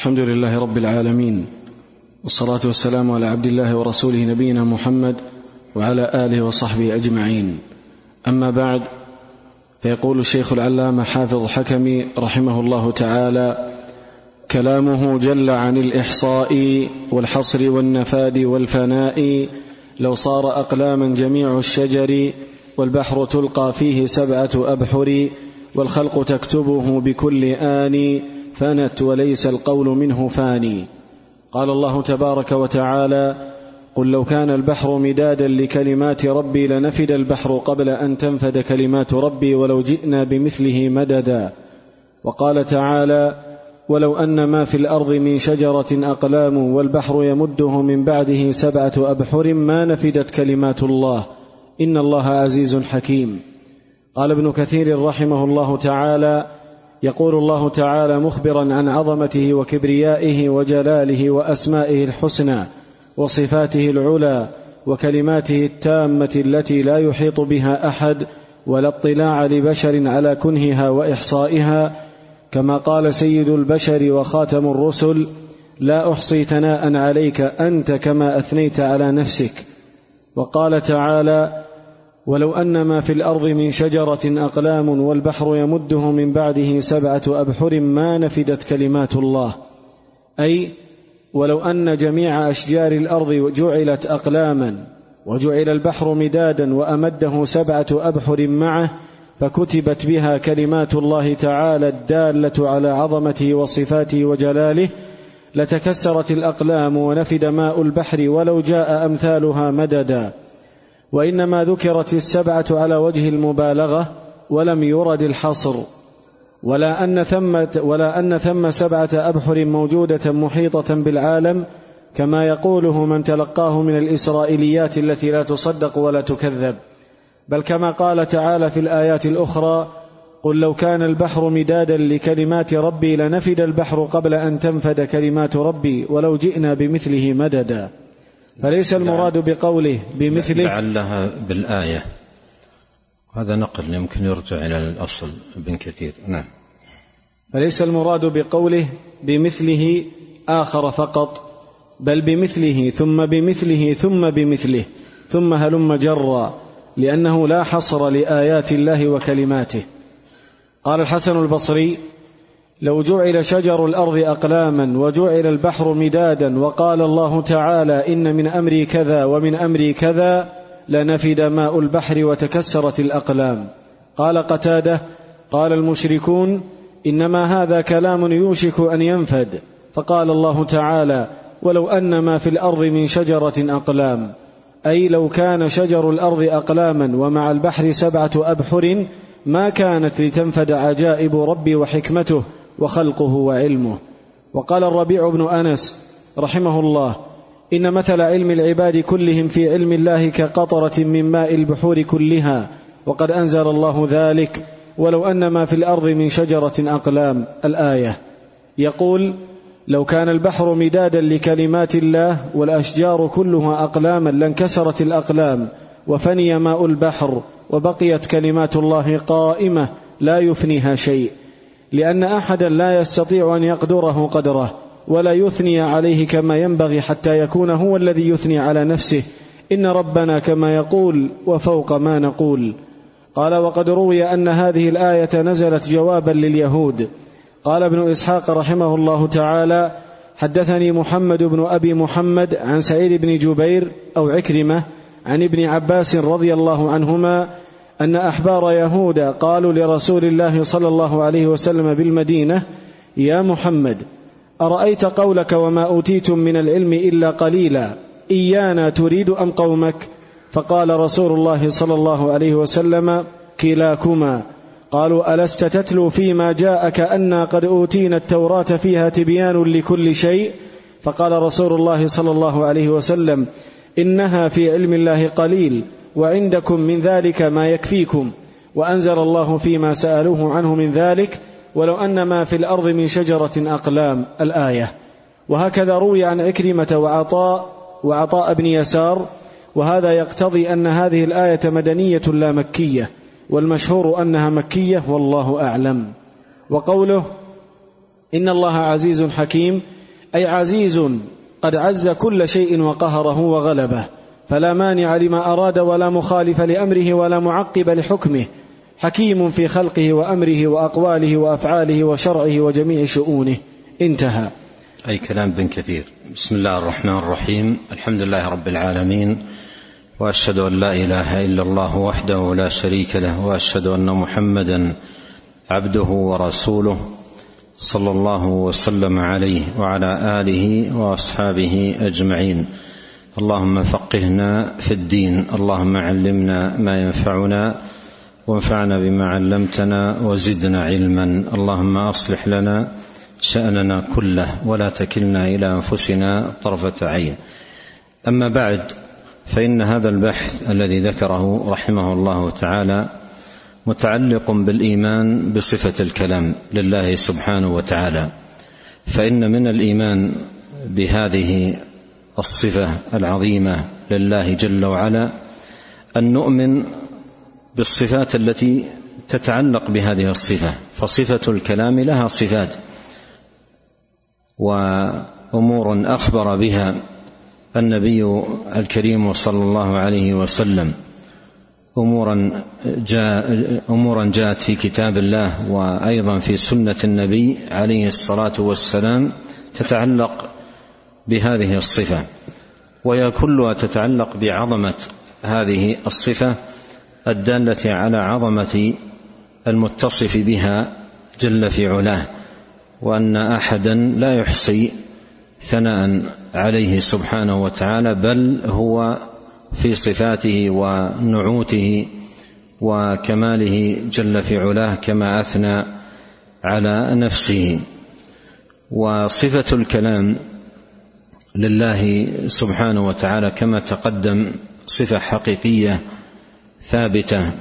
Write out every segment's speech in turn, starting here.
الحمد لله رب العالمين والصلاة والسلام على عبد الله ورسوله نبينا محمد وعلى آله وصحبه أجمعين. أما بعد فيقول الشيخ العلامة حافظ حكمي رحمه الله تعالى كلامه جل عن الإحصاء والحصر والنفاد والفناء لو صار أقلاما جميع الشجر والبحر تلقى فيه سبعة أبحر والخلق تكتبه بكل آن فنت وليس القول منه فاني. قال الله تبارك وتعالى قل لو كان البحر مدادا لكلمات ربي لنفد البحر قبل أن تنفد كلمات ربي ولو جئنا بمثله مددا. وقال تعالى ولو أن ما في الأرض من شجرة أقلام والبحر يمده من بعده سبعة أبحر ما نفدت كلمات الله. إن الله عزيز حكيم. قال ابن كثير رحمه الله تعالى يقول الله تعالى مخبرا عن عظمته وكبريائه وجلاله وأسمائه الحسنى وصفاته العلى وكلماته التامة التي لا يحيط بها أحد ولا اطلاع لبشر على كنهها وإحصائها كما قال سيد البشر وخاتم الرسل لا أحصي ثناء عليك أنت كما أثنيت على نفسك وقال تعالى ولو أن ما في الأرض من شجرة أقلام والبحر يمده من بعده سبعة أبحر ما نفدت كلمات الله. أي ولو أن جميع أشجار الأرض جعلت أقلاما وجعل البحر مدادا وأمده سبعة أبحر معه فكتبت بها كلمات الله تعالى الدالة على عظمته وصفاته وجلاله. لتكسرت الأقلام ونفد ماء البحر ولو جاء أمثالها مددا. وإنما ذكرت السبعة على وجه المبالغة ولم يرد الحصر. ولا أن ثم ولا أن ثم سبعة أبحر موجودة محيطة بالعالم كما يقوله من تلقاه من الإسرائيليات التي لا تصدق ولا تكذب. بل كما قال تعالى في الآيات الأخرى قل لو كان البحر مدادا لكلمات ربي لنفد البحر قبل أن تنفد كلمات ربي ولو جئنا بمثله مددا. فليس المراد بقوله بمثله؟ لعلها بالآية. هذا نقل يمكن يرجع إلى الأصل ابن كثير. نعم. فليس المراد بقوله بمثله آخر فقط بل بمثله ثم بمثله ثم بمثله ثم هلم جرا لأنه لا حصر لآيات الله وكلماته. قال الحسن البصري لو جعل شجر الأرض أقلاما وجعل البحر مدادا وقال الله تعالى إن من أمري كذا ومن أمري كذا لنفد ماء البحر وتكسرت الأقلام. قال قتادة قال المشركون إنما هذا كلام يوشك أن ينفد. فقال الله تعالى ولو أن ما في الأرض من شجرة أقلام. أي لو كان شجر الأرض أقلاما ومع البحر سبعة أبحر ما كانت لتنفد عجائب ربي وحكمته. وخلقه وعلمه. وقال الربيع بن أنس رحمه الله إن مثل علم العباد كلهم في علم الله كقطرة من ماء البحور كلها وقد أنزل الله ذلك ولو أن ما في الأرض من شجرة أقلام. الآية. يقول لو كان البحر مدادا لكلمات الله والأشجار كلها أقلاما لانكسرت الأقلام وفني ماء البحر وبقيت كلمات الله قائمة لا يفنيها شيء. لأن أحدا لا يستطيع أن يقدره قدره ولا يثني عليه كما ينبغي حتى يكون هو الذي يثني على نفسه. إن ربنا كما يقول وفوق ما نقول. قال وقد روي أن هذه الآية نزلت جوابا لليهود. قال ابن إسحاق رحمه الله تعالى حدثني محمد بن أبي محمد عن سعيد بن جبير أو عكرمة عن ابن عباس رضي الله عنهما أن أحبار يهود قالوا لرسول الله صلى الله عليه وسلم بالمدينة يا محمد أرأيت قولك وما أوتيتم من العلم إلا قليلا إيانا تريد أم قومك؟ فقال رسول الله صلى الله عليه وسلم كلاكما. قالوا ألست تتلو فيما جاءك أنا قد أوتينا التوراة فيها تبيان لكل شيء؟ فقال رسول الله صلى الله عليه وسلم إنها في علم الله قليل وعندكم من ذلك ما يكفيكم وأنزل الله فيما سألوه عنه من ذلك ولو أن ما في الأرض من شجرة أقلام الآية. وهكذا روي عن عكرمه وعطاء وعطاء بن يسار وهذا يقتضي أن هذه الآية مدنية لا مكية والمشهور أنها مكية والله أعلم. وقوله إن الله عزيز حكيم أي عزيز قد عز كل شيء وقهره وغلبه. فلا مانع لما أراد ولا مخالف لأمره ولا معقب لحكمه. حكيم في خلقه وأمره وأقواله وأفعاله وشرعه وجميع شؤونه. انتهى. أي كلام بن كثير. بسم الله الرحمن الرحيم. الحمد لله رب العالمين. وأشهد أن لا إله إلا الله وحده لا شريك له وأشهد أن محمدا عبده ورسوله صلى الله وسلم عليه وعلى آله وأصحابه أجمعين. اللهم فقهنا في الدين اللهم علمنا ما ينفعنا وانفعنا بما علمتنا وزدنا علما. اللهم أصلح لنا شأننا كله ولا تكلنا إلى أنفسنا طرفة عين. أما بعد فإن هذا البحث الذي ذكره رحمه الله تعالى متعلق بالإيمان بصفة الكلام لله سبحانه وتعالى. فإن من الإيمان بهذه الصفة العظيمة لله جل وعلا أن نؤمن بالصفات التي تتعلق بهذه الصفة فصفة الكلام لها صفات وأمور أخبر بها النبي الكريم صلى الله عليه وسلم. أمورا جاء أمورا جاءت في كتاب الله وأيضا في سنة النبي عليه الصلاة والسلام تتعلق بهذه الصفة. وهي كلها تتعلق بعظمة هذه الصفة الدالة على عظمة المتصف بها جل في علاه وأن أحدا لا يحصي ثناء عليه سبحانه وتعالى بل هو في صفاته ونعوته وكماله جل في علاه كما أثنى على نفسه. وصفة الكلام لله سبحانه وتعالى كما تقدم صفة حقيقية ثابتة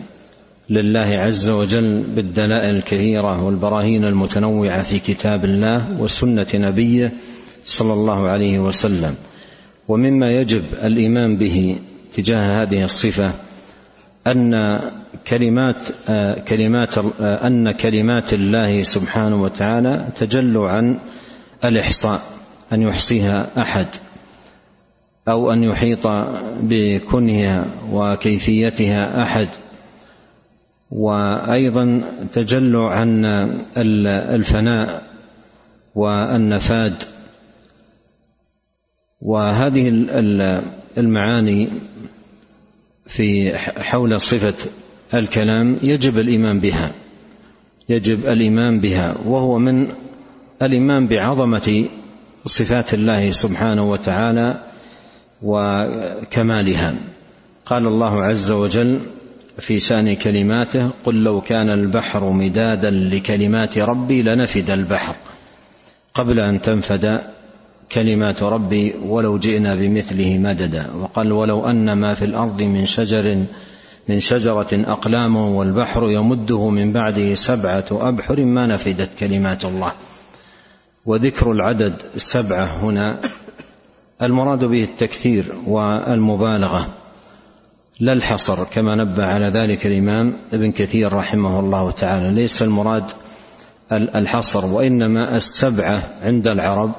لله عز وجل بالدلائل الكثيرة والبراهين المتنوعة في كتاب الله وسنة نبيه صلى الله عليه وسلم. ومما يجب الإيمان به تجاه هذه الصفة أن كلمات كلمات أن كلمات الله سبحانه وتعالى تجل عن الإحصاء. أن يحصيها أحد أو أن يحيط بكنها وكيفيتها أحد. وأيضا تجل عن الفناء والنفاد وهذه المعاني في حول صفة الكلام يجب الإيمان بها يجب الإيمان بها وهو من الإيمان بعظمة صفات الله سبحانه وتعالى وكمالها. قال الله عز وجل في شأن كلماته قل لو كان البحر مدادا لكلمات ربي لنفد البحر قبل أن تنفد كلمات ربي ولو جئنا بمثله مددا وقال ولو أن ما في الأرض من شجر من شجرة أقلام والبحر يمده من بعده سبعة أبحر ما نفدت كلمات الله وذكر العدد سبعة هنا. المراد به التكثير والمبالغة. لا الحصر كما نبه على ذلك الإمام ابن كثير رحمه الله تعالى. ليس المراد الحصر وإنما السبعة عند العرب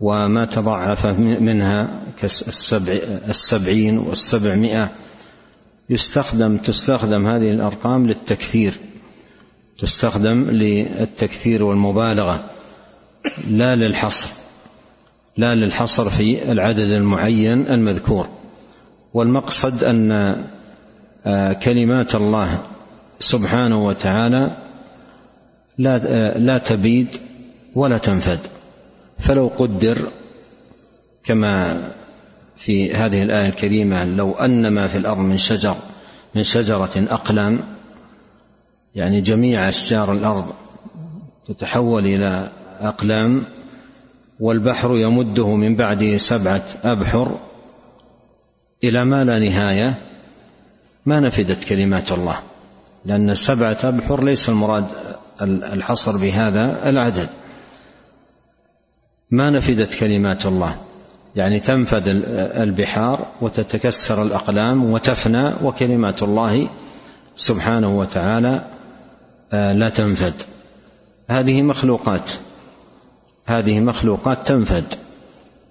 وما تضعف منها كالسبع السبعين والسبعمائة. يستخدم تستخدم هذه الأرقام للتكثير تستخدم للتكثير والمبالغة. لا للحصر. لا للحصر في العدد المعين المذكور. والمقصد أن آه، كلمات الله سبحانه وتعالى لا آه، لا تبيد ولا تنفد. فلو قدر كما في هذه الآية الكريمة لو أن ما في الأرض من شجر من شجرة أقلام يعني جميع أشجار الأرض تتحول إلى أقلام والبحر يمده من بعده سبعة أبحر إلى ما لا نهاية ما نفدت كلمات الله لأن سبعة أبحر ليس المراد الحصر بهذا العدد. ما نفدت كلمات الله يعني تنفد البحار وتتكسر الأقلام وتفنى وكلمات الله سبحانه وتعالى آه، لا تنفد. هذه مخلوقات. هذه مخلوقات تنفد.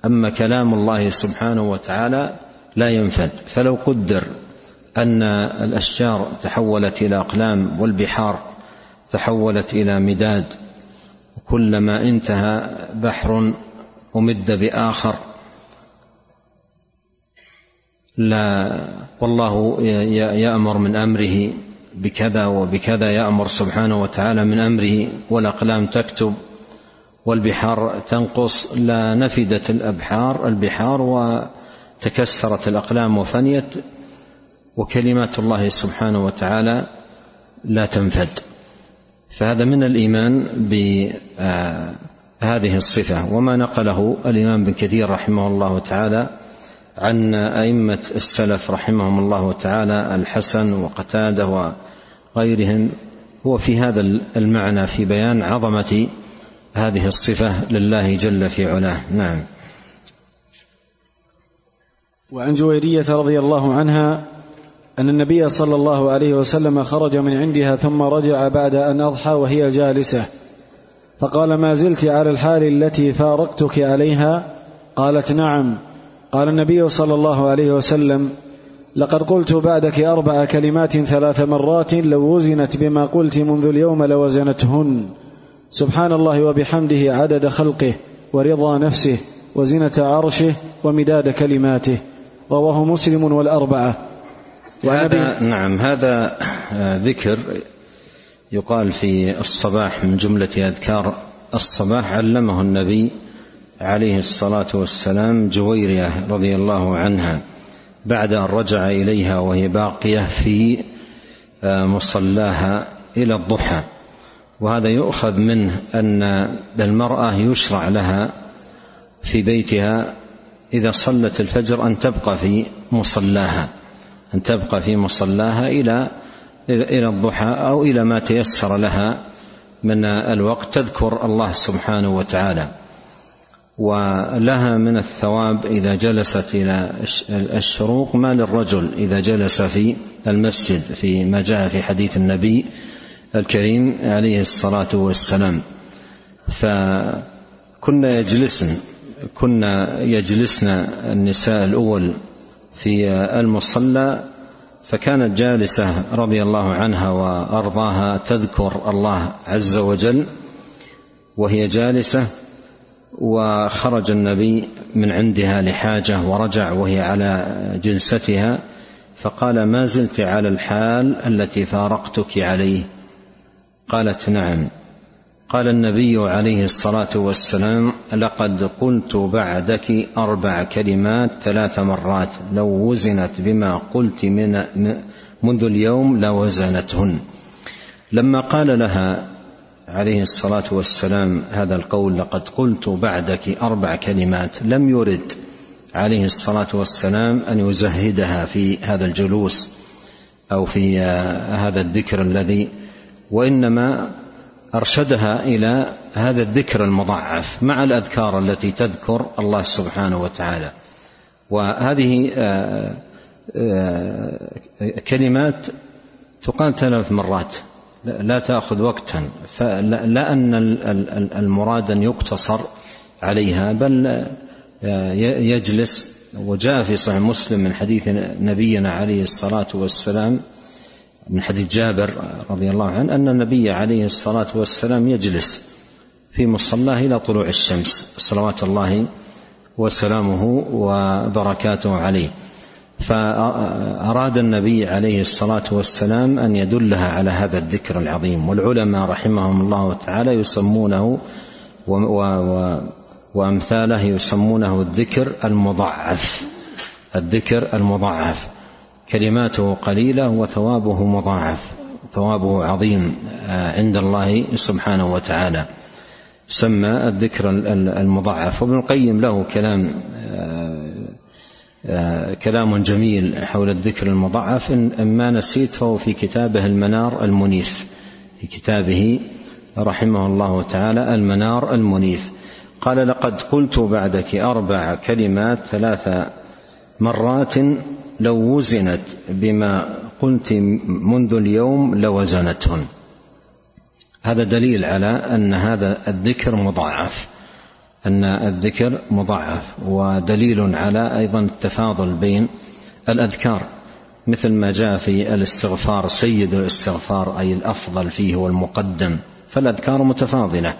أما كلام الله سبحانه وتعالى لا ينفد. فلو قدر أن الأشجار تحولت إلى أقلام والبحار تحولت إلى مداد كلما انتهى بحر أمد بآخر لا والله يأمر من أمره بكذا وبكذا يأمر سبحانه وتعالى من أمره والأقلام تكتب والبحار تنقص لا نفدت الأبحار البحار وتكسرت الأقلام وفنيت وكلمات الله سبحانه وتعالى لا تنفد. فهذا من الإيمان بهذه الصفة. وما نقله الإمام بن كثير رحمه الله تعالى عن أئمة السلف رحمهم الله تعالى الحسن وقتادة وغيرهم هو في هذا المعنى في بيان عظمة هذه الصفة لله جل في علاه. نعم. وعن جويرية رضي الله عنها أن النبي صلى الله عليه وسلم خرج من عندها ثم رجع بعد أن أضحى وهي جالسة. فقال ما زلت على الحال التي فارقتك عليها؟ قالت نعم. قال النبي صلى الله عليه وسلم لقد قلت بعدك أربع كلمات ثلاث مرات لو وزنت بما قلت منذ اليوم لوزنتهن. سبحان الله وبحمده عدد خلقه ورضا نفسه وزنة عرشه ومداد كلماته رواه مسلم والأربعة. هذا نعم هذا ذكر يقال في الصباح من جملة أذكار الصباح. علمه النبي عليه الصلاة والسلام جويرية رضي الله عنها بعد أن رجع إليها وهي باقية في مصلاها إلى الضحى. وهذا يؤخذ منه أن المرأة يشرع لها في بيتها إذا صلت الفجر أن تبقى في مصلاها أن تبقى في مصلاها إلى إلى الضحى أو إلى ما تيسر لها من الوقت تذكر الله سبحانه وتعالى. ولها من الثواب إذا جلست إلى الشروق ما للرجل إذا جلس في المسجد في ما جاء في حديث النبي الكريم عليه الصلاة والسلام. فكنا يجلسن كنا يجلسن النساء الأول في المصلى فكانت جالسة رضي الله عنها وأرضاها تذكر الله عز وجل وهي جالسة وخرج النبي من عندها لحاجة ورجع وهي على جلستها فقال ما زلت على الحال التي فارقتك عليه؟ قالت نعم. قال النبي عليه الصلاة والسلام لقد قلت بعدك أربع كلمات ثلاث مرات لو وزنت بما قلت من منذ اليوم لوزنتهن. لما قال لها عليه الصلاة والسلام هذا القول لقد قلت بعدك أربع كلمات لم يرد عليه الصلاة والسلام أن يزهدها في هذا الجلوس أو في هذا الذكر الذي وإنما أرشدها إلى هذا الذكر المضاعف مع الأذكار التي تذكر الله سبحانه وتعالى. وهذه كلمات تقال ثلاث مرات لا تأخذ وقتا فلا أن المراد أن يقتصر عليها بل يجلس. وجاء في صحيح مسلم من حديث نبينا عليه الصلاة والسلام من حديث جابر رضي الله عنه أن النبي عليه الصلاة والسلام يجلس في مصلاه إلى طلوع الشمس صلوات الله وسلامه وبركاته عليه. فأراد النبي عليه الصلاة والسلام أن يدلها على هذا الذكر العظيم والعلماء رحمهم الله تعالى يسمونه و و وأمثاله يسمونه الذكر المضعف الذكر المضعف. كلماته قليلة وثوابه مضاعف. ثوابه عظيم عند الله سبحانه وتعالى. سمى الذكر المضاعف. وابن القيم له كلام كلام جميل حول الذكر المضاعف. إن ما نسيت فهو في كتابه المنار المنيف في كتابه رحمه الله تعالى المنار المنيف قال لقد قلت بعدك أربع كلمات ثلاث مرات لو وزنت بما قلت منذ اليوم لوزنتهن. هذا دليل على أن هذا الذكر مضاعف أن الذكر مضاعف ودليل على أيضا التفاضل بين الأذكار مثل ما جاء في الاستغفار سيد الاستغفار أي الأفضل فيه والمقدم. فالأذكار متفاضلة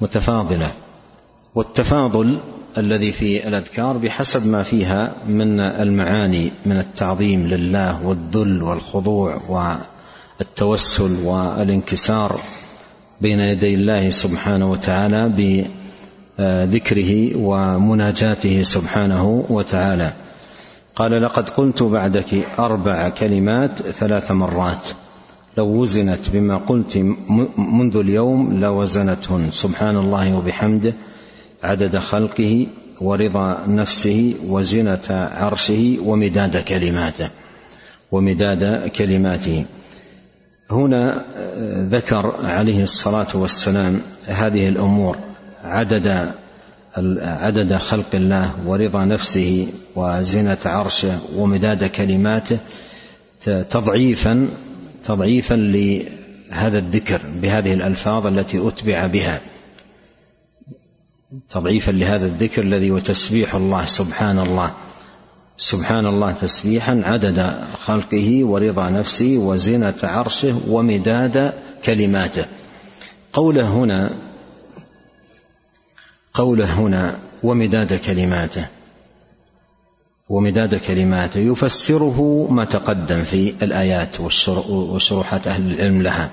متفاضلة. والتفاضل الذي في الأذكار بحسب ما فيها من المعاني من التعظيم لله والذل والخضوع والتوسل والانكسار بين يدي الله سبحانه وتعالى بذكره ومناجاته سبحانه وتعالى. قال لقد قلت بعدك أربع كلمات ثلاث مرات. لو وزنت بما قلت منذ اليوم لوزنتهن. سبحان الله وبحمده. عدد خلقه ورضا نفسه وزنة عرشه ومداد كلماته ومداد كلماته. هنا ذكر عليه الصلاة والسلام هذه الأمور عدد عدد خلق الله ورضا نفسه وزنة عرشه ومداد كلماته تضعيفا تضعيفا لهذا الذكر بهذه الألفاظ التي أتبع بها. تضعيفا لهذا الذكر الذي وتسبيح الله سبحان الله. سبحان الله تسبيحا عدد خلقه ورضا نفسه وزنة عرشه ومداد كلماته. قوله هنا قوله هنا ومداد كلماته. ومداد كلماته يفسره ما تقدم في الآيات وشروحات أهل العلم لها.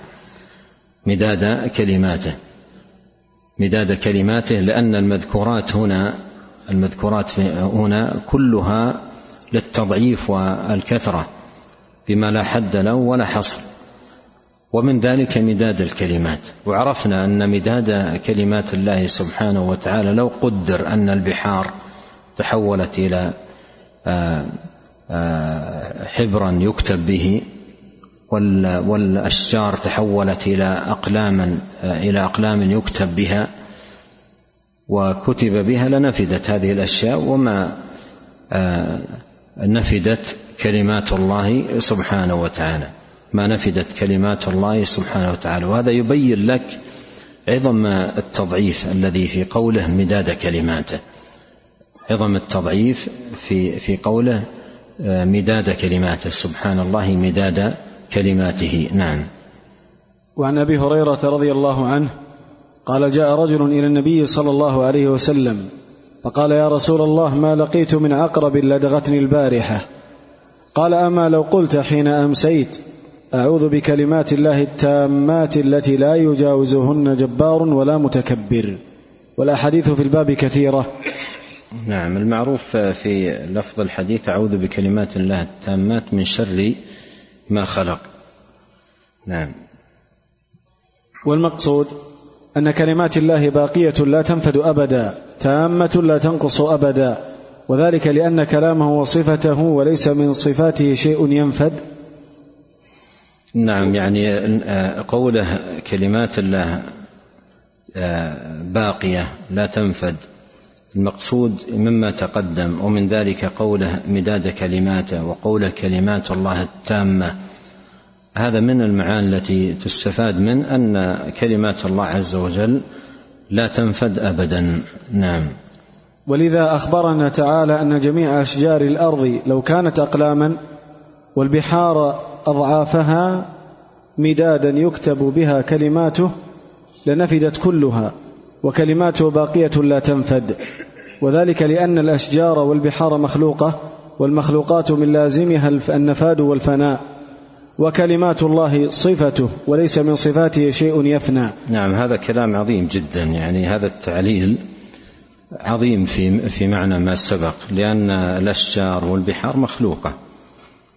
مداد كلماته. مداد كلماته لأن المذكورات هنا المذكورات هنا كلها للتضعيف والكثرة بما لا حد له ولا حصر. ومن ذلك مداد الكلمات. وعرفنا أن مداد كلمات الله سبحانه وتعالى لو قدر أن البحار تحولت إلى آه، آه، حبرا يكتب به والأشجار تحولت إلى أقلام إلى أقلام يكتب بها وكتب بها لنفدت هذه الأشياء وما آه، نفدت كلمات الله سبحانه وتعالى. ما نفدت كلمات الله سبحانه وتعالى. وهذا يبين لك عظم التضعيف الذي في قوله مداد كلماته. عظم التضعيف في في قوله آه، مداد كلماته. سبحان الله مداد كلماته. نعم. وعن أبي هريرة رضي الله عنه قال جاء رجل إلى النبي صلى الله عليه وسلم فقال يا رسول الله ما لقيت من عقرب لدغتني البارحة. قال أما لو قلت حين أمسيت أعوذ بكلمات الله التامات التي لا يجاوزهن جبار ولا متكبر. والأحاديث في الباب كثيرة. نعم المعروف في لفظ الحديث أعوذ بكلمات الله التامات من شر ما خلق. نعم. والمقصود أن كلمات الله باقية لا تنفد أبدا تامة لا تنقص أبدا وذلك لأن كلامه وصفته وليس من صفاته شيء ينفد. نعم يعني قوله كلمات الله باقية لا تنفد. المقصود مما تقدم ومن ذلك قوله مداد كلماته وقوله كلمات الله التامة. هذا من المعاني التي تستفاد من أن كلمات الله عز وجل لا تنفد ابدا. نعم. ولذا أخبرنا تعالى أن جميع أشجار الأرض لو كانت اقلاما والبحار أضعافها مدادا يكتب بها كلماته لنفدت كلها. وكلماته باقية لا تنفد. وذلك لأن الأشجار والبحار مخلوقة والمخلوقات من لازمها النفاد والفناء. وكلمات الله صفته وليس من صفاته شيء يفنى. نعم هذا كلام عظيم جدا. يعني هذا التعليل عظيم في في معنى ما سبق. لأن الأشجار والبحار مخلوقة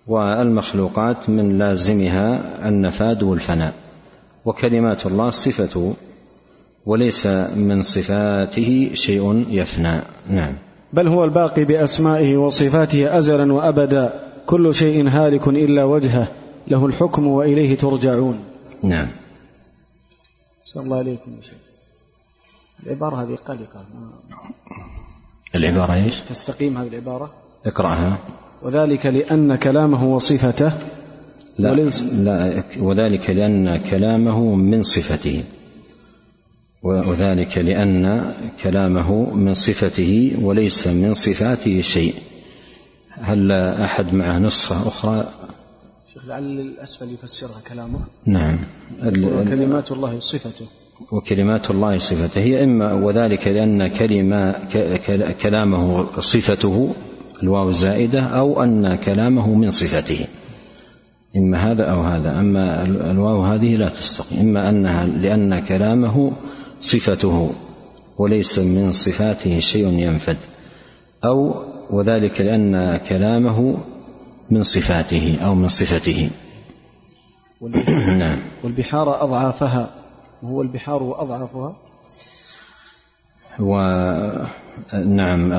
والمخلوقات من لازمها النفاد والفناء. وكلمات الله صفته وليس من صفاته شيء يفنى. نعم. بل هو الباقي بأسمائه وصفاته أزلا وأبدا. كل شيء هالك إلا وجهه. له الحكم وإليه ترجعون. نعم. صلى الله عليكم يا شيخ. العبارة هذه قلقة. العبارة إيش؟ تستقيم هذه العبارة؟ اقرأها. وذلك لأن كلامه وصفته لا, لا وذلك لأن كلامه من صفته. وذلك لأن كلامه من صفته وليس من صفاته شيء. هل أحد معه نسخة أخرى؟ شيخ لعل الأسفل يفسرها كلامه. نعم. وكلمات الله صفته. وكلمات الله صفته. هي إما وذلك لأن كلمة كلامه صفته الواو الزائدة أو أن كلامه من صفته. إما هذا أو هذا. أما الواو هذه لا تستقيم. إما أنها لأن كلامه صفته وليس من صفاته شيء ينفد أو وذلك لأن كلامه من صفاته أو من صفته. نعم. والبحار أضعافها وهو البحار وأضعافها؟ ونعم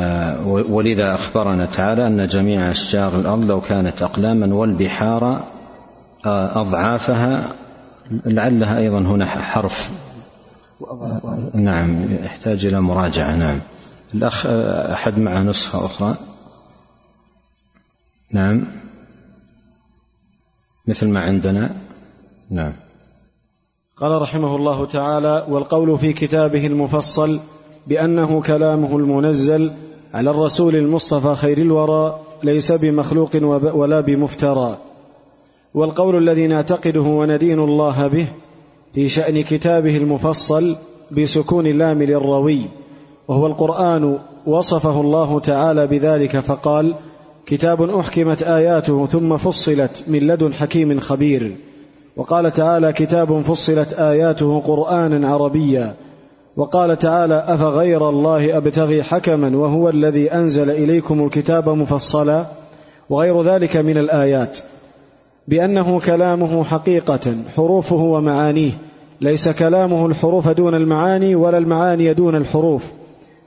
ولذا أخبرنا تعالى أن جميع أشجار الأرض لو كانت أقلاما والبحار أضعافها لعلها أيضا هنا حرف. نعم يحتاج إلى مراجعة نعم. الأخ أحد معه نسخة أخرى؟ نعم. مثل ما عندنا؟ نعم. قال رحمه الله تعالى والقول في كتابه المفصل بأنه كلامه المنزل على الرسول المصطفى خير الورى ليس بمخلوق ولا بمفترى. والقول الذي نعتقده وندين الله به في شأن كتابه المفصل بسكون اللام للروي وهو القرآن وصفه الله تعالى بذلك فقال كتاب أحكمت آياته ثم فصلت من لدن حكيم خبير. وقال تعالى كتاب فصلت آياته قرآنا عربيا. وقال تعالى أفغير الله أبتغي حكما وهو الذي أنزل إليكم الكتاب مفصلا؟ وغير ذلك من الآيات. بأنه كلامه حقيقة حروفه ومعانيه. ليس كلامه الحروف دون المعاني ولا المعاني دون الحروف.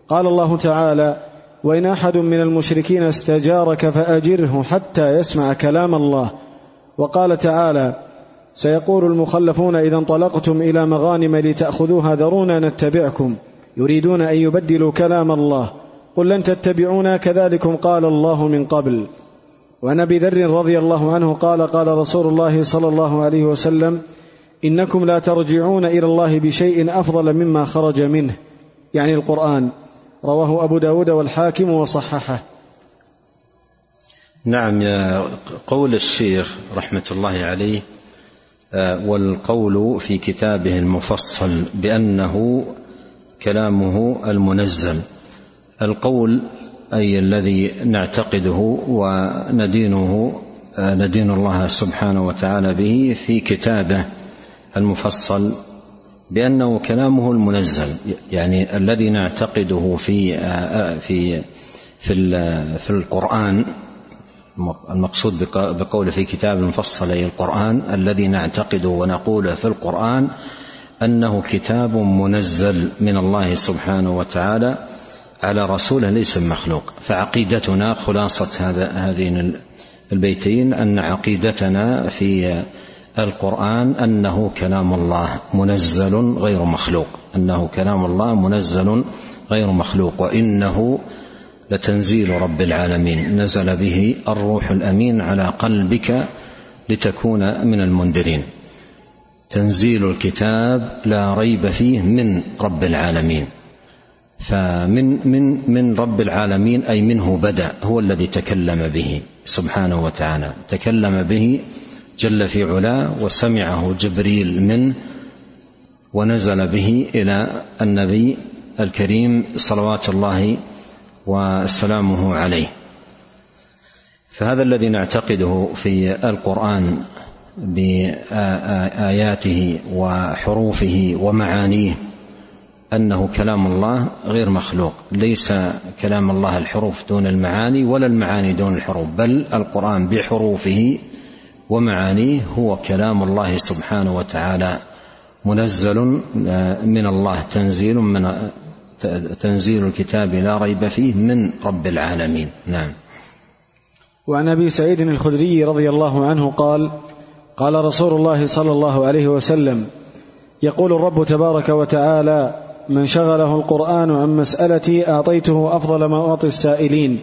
قال الله تعالى وإن أحد من المشركين استجارك فأجره حتى يسمع كلام الله وقال تعالى سيقول المخلفون إذا انطلقتم إلى مغانم لتأخذوها ذرونا نتبعكم يريدون أن يبدلوا كلام الله قل لن تتبعونا كذلكم قال الله من قبل. وعن أبي ذر رضي الله عنه قال قال رسول الله صلى الله عليه وسلم إنكم لا ترجعون إلى الله بشيء أفضل مما خرج منه. يعني القرآن. رواه أبو داود والحاكم وصححه. نعم يا قول الشيخ رحمة الله عليه آه، والقول في كتابه المفصل بأنه كلامه المنزل. القول أي الذي نعتقده وندينه ندين الله سبحانه وتعالى به في كتابه المفصل بأنه كلامه المنزل يعني الذي نعتقده في في في في القرآن المقصود بقوله في كتاب مفصل أي القرآن الذي نعتقده ونقوله في القرآن أنه كتاب منزل من الله سبحانه وتعالى على رسوله ليس مخلوق. فعقيدتنا خلاصة هذا هذين البيتين أن عقيدتنا في القرآن أنه كلام الله منزل غير مخلوق. أنه كلام الله منزل غير مخلوق. وإنه لتنزيل رب العالمين. نزل به الروح الأمين على قلبك لتكون من المنذرين. تنزيل الكتاب لا ريب فيه من رب العالمين. فمن من من رب العالمين أي منه بدأ هو الذي تكلم به سبحانه وتعالى. تكلم به جل في علاه وسمعه جبريل منه ونزل به إلى النبي الكريم صلوات الله وسلامه عليه. فهذا الذي نعتقده في القرآن بآياته وحروفه ومعانيه أنه كلام الله غير مخلوق. ليس كلام الله الحروف دون المعاني ولا المعاني دون الحروف بل القرآن بحروفه ومعانيه هو كلام الله سبحانه وتعالى. منزل من الله تنزيل من تنزيل الكتاب لا ريب فيه من رب العالمين. نعم. وعن أبي سعيد الخدري رضي الله عنه قال قال رسول الله صلى الله عليه وسلم يقول الرب تبارك وتعالى من شغله القرآن عن مسألتي أعطيته أفضل ما أعطي السائلين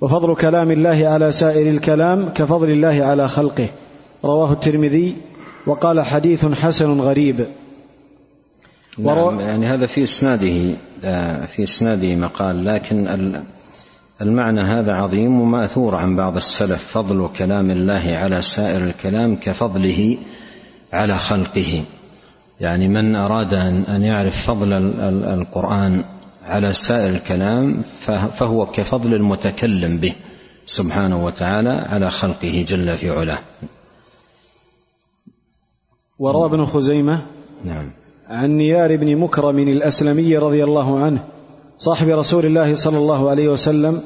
وفضل كلام الله على سائر الكلام كفضل الله على خلقه. رواه الترمذي وقال حديث حسن غريب. نعم يعني هذا في إسناده آه، في إسناده مقال لكن المعنى هذا عظيم ومأثور عن بعض السلف. فضل كلام الله على سائر الكلام كفضله على خلقه. يعني من أراد ان يعرف فضل القرآن على سائر الكلام فهو كفضل المتكلم به سبحانه وتعالى على خلقه جل في علاه. وروى ابن خزيمة نعم. عن نيار بن مكرم الأسلمي رضي الله عنه صاحب رسول الله صلى الله عليه وسلم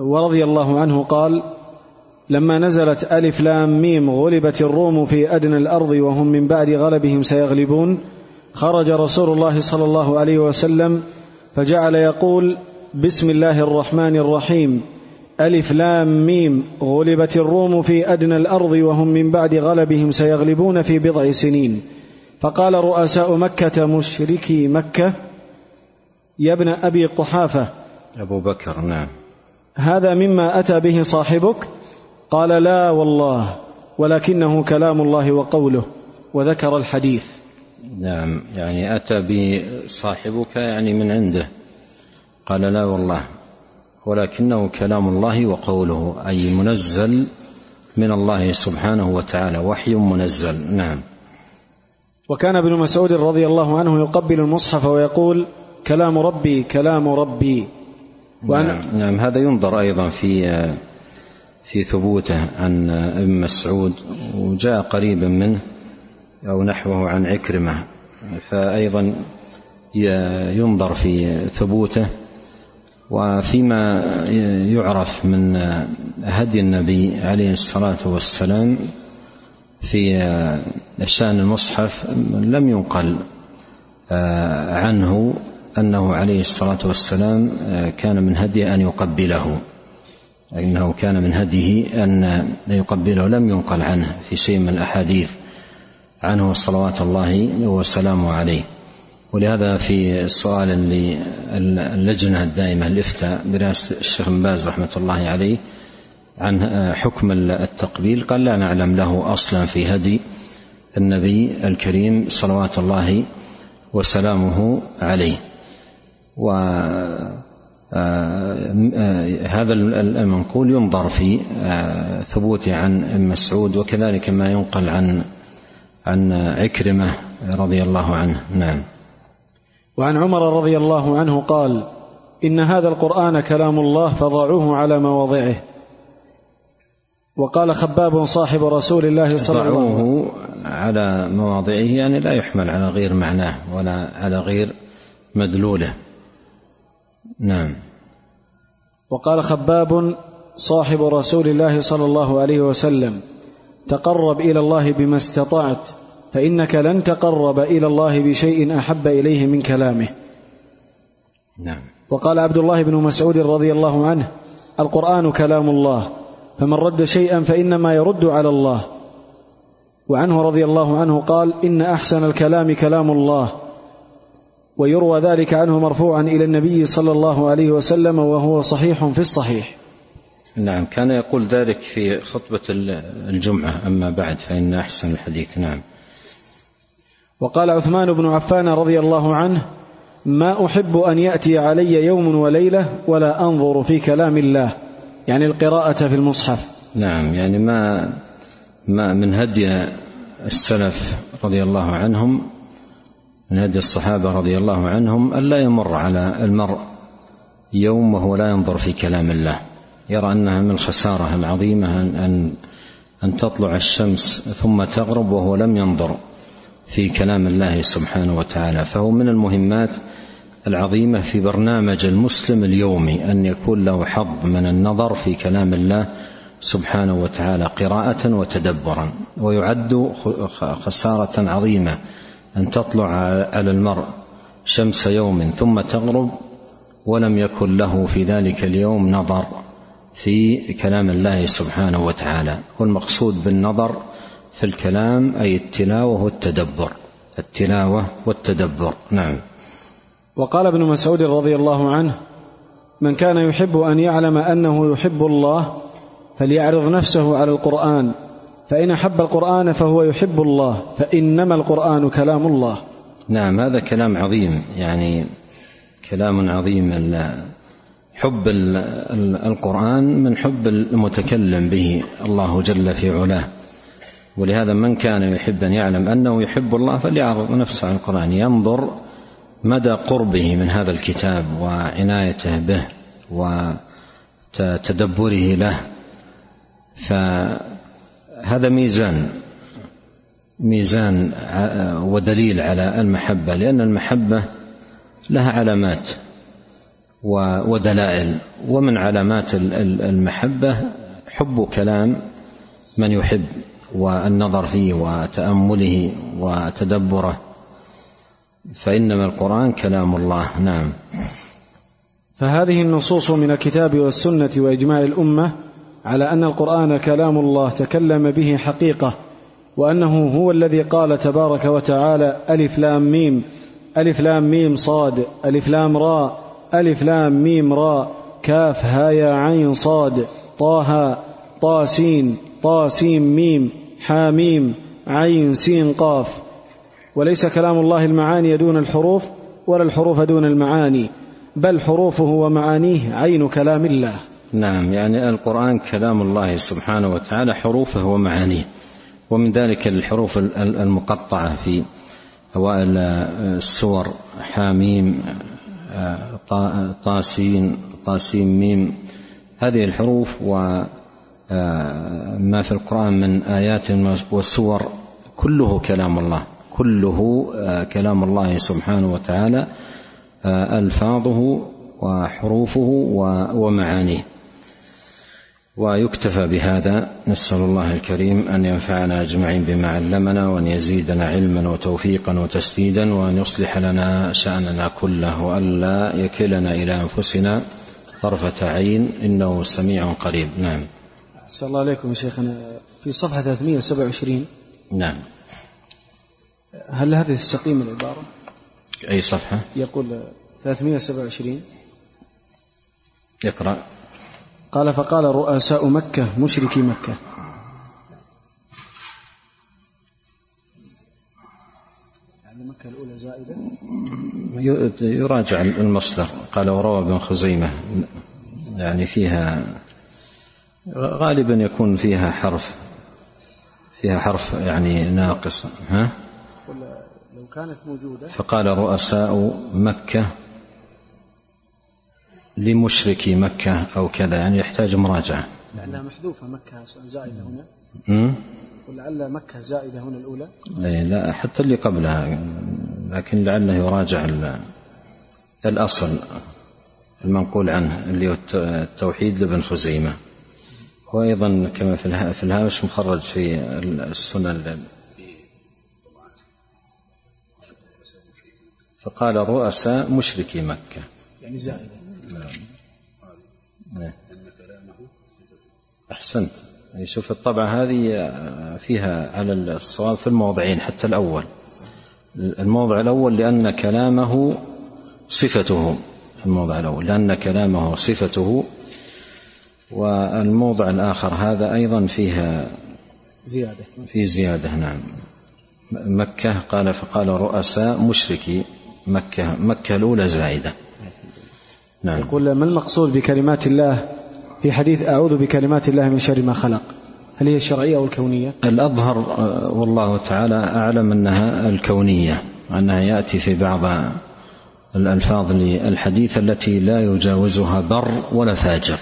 ورضي الله عنه قال لما نزلت ألف لام ميم غلبت الروم في أدنى الأرض وهم من بعد غلبهم سيغلبون خرج رسول الله صلى الله عليه وسلم فجعل يقول بسم الله الرحمن الرحيم. ألف لام ميم غلبت الروم في أدنى الأرض وهم من بعد غلبهم سيغلبون في بضع سنين. فقال رؤساء مكة مشركي مكة. يا ابن أبي قحافة. أبو بكر نعم. هذا مما أتى به صاحبك؟ قال لا والله ولكنه كلام الله وقوله وذكر الحديث. نعم يعني أتى به صاحبك يعني من عنده قال لا والله ولكنه كلام الله وقوله أي منزل من الله سبحانه وتعالى وحي منزل. نعم. وكان ابن مسعود رضي الله عنه يقبل المصحف ويقول كلام ربي كلام ربي. وأنا نعم, نعم هذا ينظر أيضا في في ثبوته عن ابن مسعود وجاء قريبا منه أو نحوه عن عكرمة. فأيضا ينظر في ثبوته وفيما يعرف من هدي النبي عليه الصلاة والسلام في شان المصحف لم ينقل عنه أنه عليه الصلاة والسلام كان من هديه أن يقبله. انه كان من هديه أن يقبله لم ينقل عنه في شيء من الأحاديث عنه صلوات الله وسلامه عليه. ولهذا في سؤال للجنه الدائمة الافتاء برئاسة الشيخ بن باز رحمة الله عليه عن حكم التقبيل قال لا نعلم له أصلا في هدي النبي الكريم صلوات الله وسلامه عليه. و هذا المنقول ينظر في آه، ثبوته عن ابن مسعود وكذلك ما ينقل عن عن عكرمة رضي الله عنه. نعم. وعن عمر رضي الله عنه قال إن هذا القرآن كلام الله فضعوه على مواضعه. وقال خباب صاحب رسول الله صلى الله عليه وسلم على مواضعه يعني لا يحمل على غير معناه ولا على غير مدلوله. نعم. وقال خباب صاحب رسول الله صلى الله عليه وسلم تقرب إلى الله بما استطعت فإنك لن تقرب إلى الله بشيء أحب إليه من كلامه. نعم. وقال عبد الله بن مسعود رضي الله عنه القرآن كلام الله فمن رد شيئا فإنما يرد على الله. وعنه رضي الله عنه قال إن أحسن الكلام كلام الله ويروى ذلك عنه مرفوعا إلى النبي صلى الله عليه وسلم وهو صحيح في الصحيح. نعم كان يقول ذلك في خطبة الجمعة أما بعد فإن أحسن الحديث. نعم. وقال عثمان بن عفان رضي الله عنه ما أحب أن يأتي علي يوم وليلة ولا أنظر في كلام الله. يعني القراءة في المصحف. نعم يعني ما ما من هدي السلف رضي الله عنهم من هدي الصحابة رضي الله عنهم الا يمر على المرء يوم وهو لا ينظر في كلام الله. يرى أنها من الخساره العظيمة ان ان أن تطلع الشمس ثم تغرب وهو لم ينظر في كلام الله سبحانه وتعالى. فهو من المهمات العظيمة في برنامج المسلم اليومي أن يكون له حظ من النظر في كلام الله سبحانه وتعالى قراءة وتدبرا. ويعد خسارة عظيمة أن تطلع على المرء شمس يوم ثم تغرب ولم يكن له في ذلك اليوم نظر في كلام الله سبحانه وتعالى. والمقصود بالنظر في الكلام أي التلاوة والتدبر. التلاوة والتدبر. نعم. وقال ابن مسعود رضي الله عنه من كان يحب أن يعلم أنه يحب الله فليعرض نفسه على القرآن فإن أحب القرآن فهو يحب الله فإنما القرآن كلام الله. نعم هذا كلام عظيم يعني كلام عظيم حب القرآن من حب المتكلم به الله جل في علاه. ولهذا من كان يحب أن يعلم أنه يحب الله فليعرض نفسه على القرآن ينظر مدى قربه من هذا الكتاب وعنايته به وتدبره له. فهذا ميزان ميزان ودليل على المحبة لأن المحبة لها علامات ودلائل ومن علامات المحبة حب كلام من يحب والنظر فيه وتأمله وتدبره. فإنما القرآن كلام الله نعم. فهذه النصوص من الكتاب والسنة وإجماع الأمة على أن القرآن كلام الله تكلم به حقيقة وأنه هو الذي قال تبارك وتعالى ألف لام ميم ألف لام ميم صاد ألف لام راء ألف لام ميم راء كاف ها يا عين صاد طه طا سين طا سين ميم حا ميم عين سين قاف. وليس كلام الله المعاني دون الحروف ولا الحروف دون المعاني بل حروفه ومعانيه عين كلام الله. نعم يعني القرآن كلام الله سبحانه وتعالى حروفه ومعانيه. ومن ذلك الحروف المقطعة في أوائل السور حاميم طاسين طاسين ميم. هذه الحروف وما في القرآن من آيات وسور كله كلام الله. كله كلام الله سبحانه وتعالى ألفاظه وحروفه ومعانيه. ويكتفى بهذا نسأل الله الكريم أن ينفعنا أجمعين بما علمنا وأن يزيدنا علما وتوفيقا وتسديدا وأن يصلح لنا شأننا كله وألا يكلنا إلى أنفسنا طرفة عين إنه سميع قريب. نعم. أحسن الله عليكم يا شيخنا. في صفحة 327 نعم. هل هذه تستقيم العبارة؟ أي صفحة؟ يقول 327 اقرأ. قال فقال رؤساء مكة مشركي مكة. يعني مكة الأولى زائدة؟ يراجع المصدر. قال وروى ابن خزيمة. يعني فيها غالبا يكون فيها حرف فيها حرف يعني ناقص ها؟ لو كانت موجودة؟ فقال رؤساء مكة لمشركي مكة أو كذا يعني يحتاج مراجعة. لعلها محذوفة مكة زائدة هنا. ولعل مكة زائدة هنا الأولى. أي لا حتى اللي قبلها لكن لعله يراجع الأصل المنقول عنه اللي هو التوحيد لابن خزيمة. وأيضا كما في الهامش مخرج في السنن فقال رؤساء مشركي مكة. يعني زائدة. نعم. أحسنت. يعني شوف الطبعة هذه فيها على الصواب في الموضعين حتى الأول. الموضع الأول لأن كلامه صفته الموضع الأول لأن كلامه صفته. والموضع الآخر هذا أيضا فيها زيادة. في زيادة نعم. مكة قال فقال رؤساء مشركي مكة مكة الأولى زائدة نعم. يقول ما المقصود بكلمات الله في حديث أعوذ بكلمات الله من شر ما خلق؟ هل هي الشرعية أو الكونية؟ الأظهر والله تعالى أعلم أنها الكونية أنها يأتي في بعض الألفاظ للحديث التي لا يجاوزها بر ولا فاجر.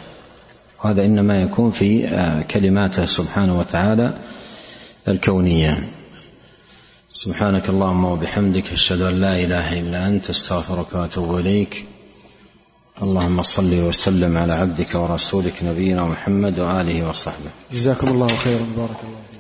وهذا إنما يكون في كلماته سبحانه وتعالى الكونية. سبحانك اللهم وبحمدك أشهد أن لا إله إلا أنت أستغفرك وأتوب إليك. اللهم صل وسلم على عبدك ورسولك نبينا محمد وآله وصحبه. جزاكم الله خيرا. بارك الله فيك.